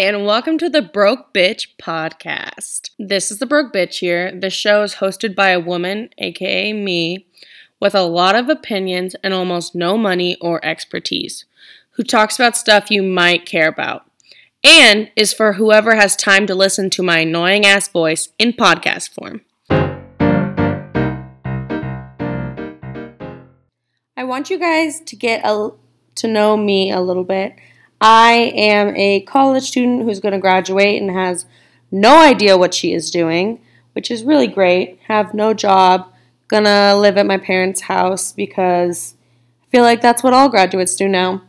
and welcome to the Broke Bitch podcast. This is the Broke Bitch here. The show is hosted by a woman, aka me, with a lot of opinions and almost no money or expertise, who talks about stuff you might care about, and is for whoever has time to listen to my annoying ass voice in podcast form. I want you guys to get a, to know me a little bit. I am a college student who's going to graduate and has no idea what she is doing, which is really great. Have no job, gonna live at my parents' house because I feel like that's what all graduates do now.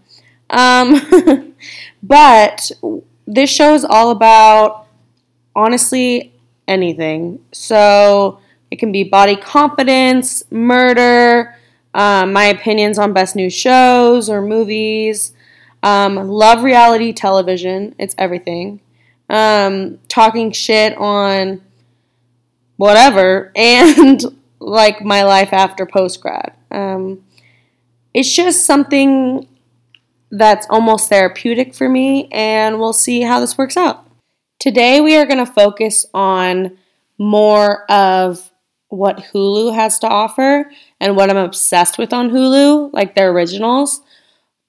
Um, but this show is all about honestly anything. So it can be body confidence, murder, um, my opinions on best new shows or movies. Um, love reality television. It's everything. Um, talking shit on whatever and like my life after post grad. Um, it's just something that's almost therapeutic for me, and we'll see how this works out. Today, we are going to focus on more of what Hulu has to offer and what I'm obsessed with on Hulu, like their originals.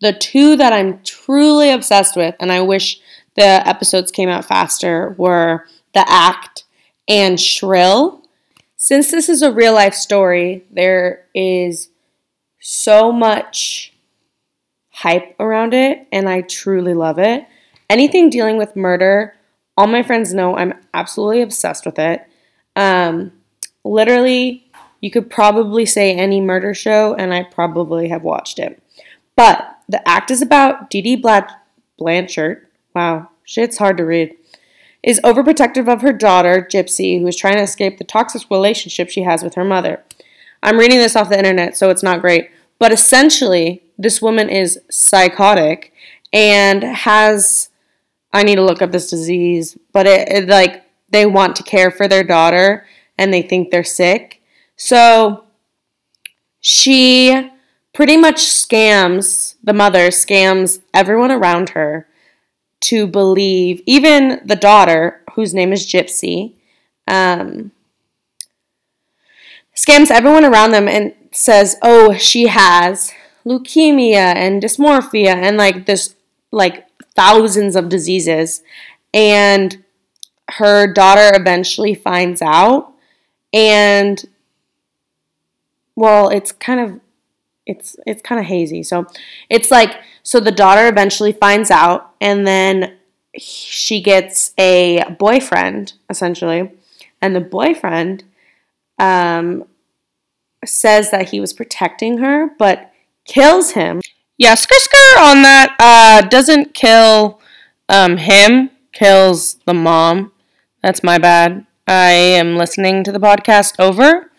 The two that I'm truly obsessed with, and I wish the episodes came out faster, were The Act and Shrill. Since this is a real life story, there is so much hype around it, and I truly love it. Anything dealing with murder, all my friends know I'm absolutely obsessed with it. Um, literally, you could probably say any murder show, and I probably have watched it. But the act is about Dee Blanchard. Wow, shit's hard to read is overprotective of her daughter, Gypsy, who is trying to escape the toxic relationship she has with her mother. I'm reading this off the internet, so it's not great. But essentially, this woman is psychotic and has. I need to look up this disease, but it, it like they want to care for their daughter and they think they're sick. So she pretty much scams the mother, scams everyone around her to believe, even the daughter, whose name is Gypsy, um, scams everyone around them and says, oh, she has leukemia and dysmorphia and like this, like thousands of diseases. And her daughter eventually finds out. And well, it's kind of it's it's kind of hazy. So it's like so the daughter eventually finds out and then she gets a boyfriend essentially and the boyfriend um, says that he was protecting her but kills him. Yeah, skr on that uh, doesn't kill um, him, kills the mom. That's my bad. I am listening to the podcast over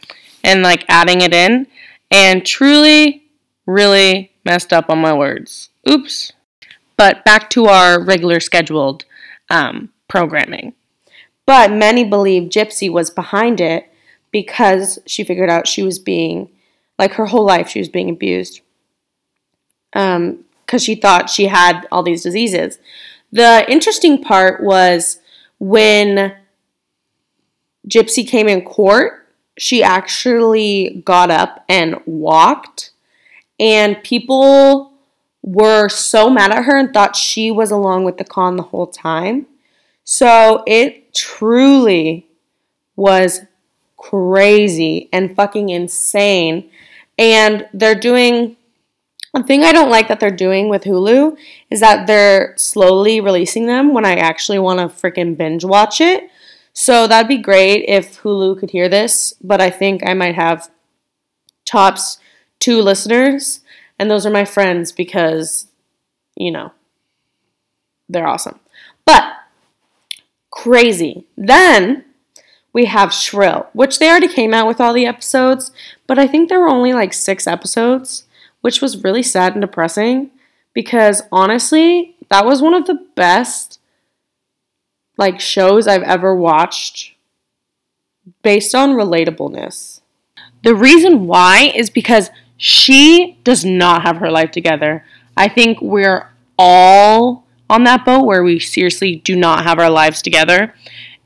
and like adding it in and truly, really messed up on my words. Oops. But back to our regular scheduled um, programming. But many believe Gypsy was behind it because she figured out she was being, like her whole life, she was being abused. Because um, she thought she had all these diseases. The interesting part was when Gypsy came in court she actually got up and walked, and people were so mad at her and thought she was along with the con the whole time. So it truly was crazy and fucking insane. And they're doing one thing I don't like that they're doing with Hulu is that they're slowly releasing them when I actually want to freaking binge watch it. So that'd be great if Hulu could hear this, but I think I might have tops two listeners, and those are my friends because, you know, they're awesome. But crazy. Then we have Shrill, which they already came out with all the episodes, but I think there were only like six episodes, which was really sad and depressing because honestly, that was one of the best like shows I've ever watched based on relatableness. The reason why is because she does not have her life together. I think we're all on that boat where we seriously do not have our lives together.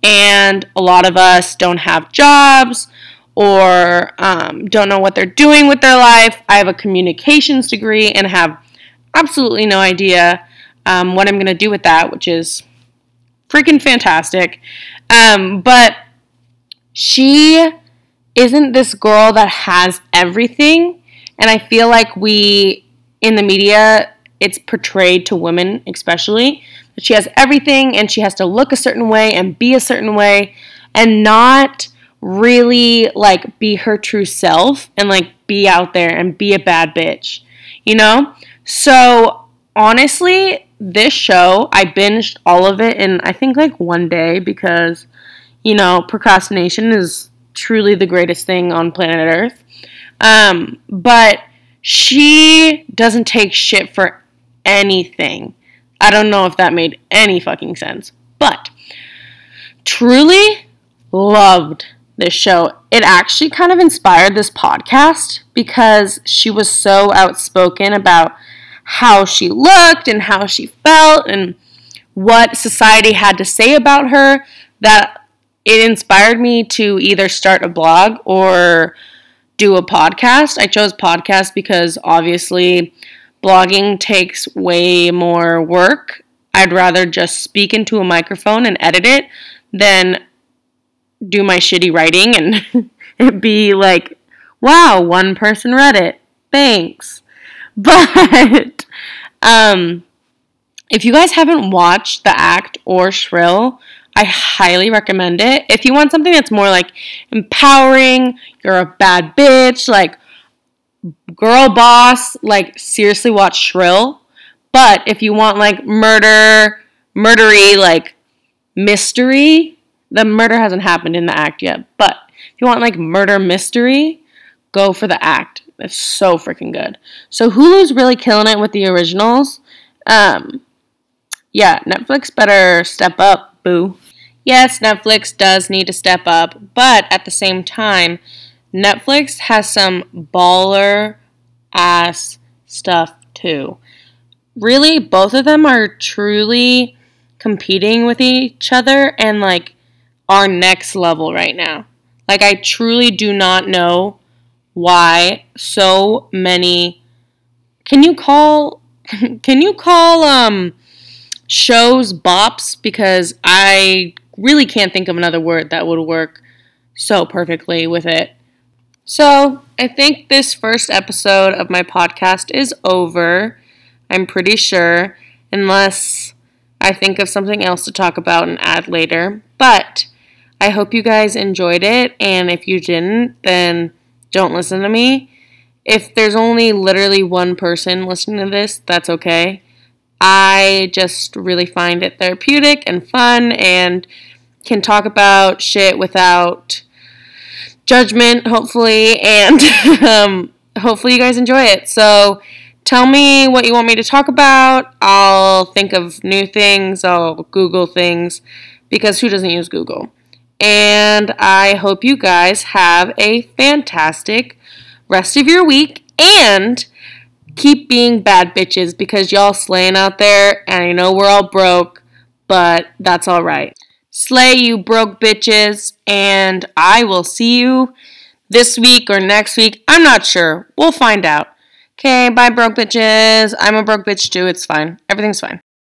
And a lot of us don't have jobs or um, don't know what they're doing with their life. I have a communications degree and have absolutely no idea um, what I'm going to do with that, which is freaking fantastic. Um, but she isn't this girl that has everything. And I feel like we, in the media, it's portrayed to women especially that she has everything and she has to look a certain way and be a certain way and not really like be her true self and like be out there and be a bad bitch, you know? So honestly, this show, I binged all of it in I think like one day because, you know, procrastination is truly the greatest thing on planet Earth. Um, but she doesn't take shit for anything. I don't know if that made any fucking sense, but truly loved this show. It actually kind of inspired this podcast because she was so outspoken about how she looked and how she felt and what society had to say about her that it inspired me to either start a blog or do a podcast. I chose podcast because obviously blogging takes way more work. I'd rather just speak into a microphone and edit it than do my shitty writing and it be like, wow, one person read it. Thanks. But um, if you guys haven't watched The Act or Shrill, I highly recommend it. If you want something that's more like empowering, you're a bad bitch, like girl boss, like seriously watch Shrill. But if you want like murder, murdery, like mystery, the murder hasn't happened in the act yet. But if you want like murder mystery, go for the act. It's so freaking good. So Hulu's really killing it with the originals. Um, yeah, Netflix better step up, boo. Yes, Netflix does need to step up, but at the same time, Netflix has some baller ass stuff too. Really, both of them are truly competing with each other and like are next level right now. Like, I truly do not know why so many. Can you call. Can you call um shows bops? Because I really can't think of another word that would work so perfectly with it. So, I think this first episode of my podcast is over. I'm pretty sure, unless I think of something else to talk about and add later. But I hope you guys enjoyed it, and if you didn't, then don't listen to me. If there's only literally one person listening to this, that's okay. I just really find it therapeutic and fun and can talk about shit without judgment, hopefully, and um, hopefully you guys enjoy it. So tell me what you want me to talk about. I'll think of new things, I'll Google things because who doesn't use Google? And I hope you guys have a fantastic rest of your week and keep being bad bitches because y'all slaying out there, and I know we're all broke, but that's all right. Slay you broke bitches, and I will see you this week or next week. I'm not sure. We'll find out. Okay, bye, broke bitches. I'm a broke bitch too. It's fine. Everything's fine.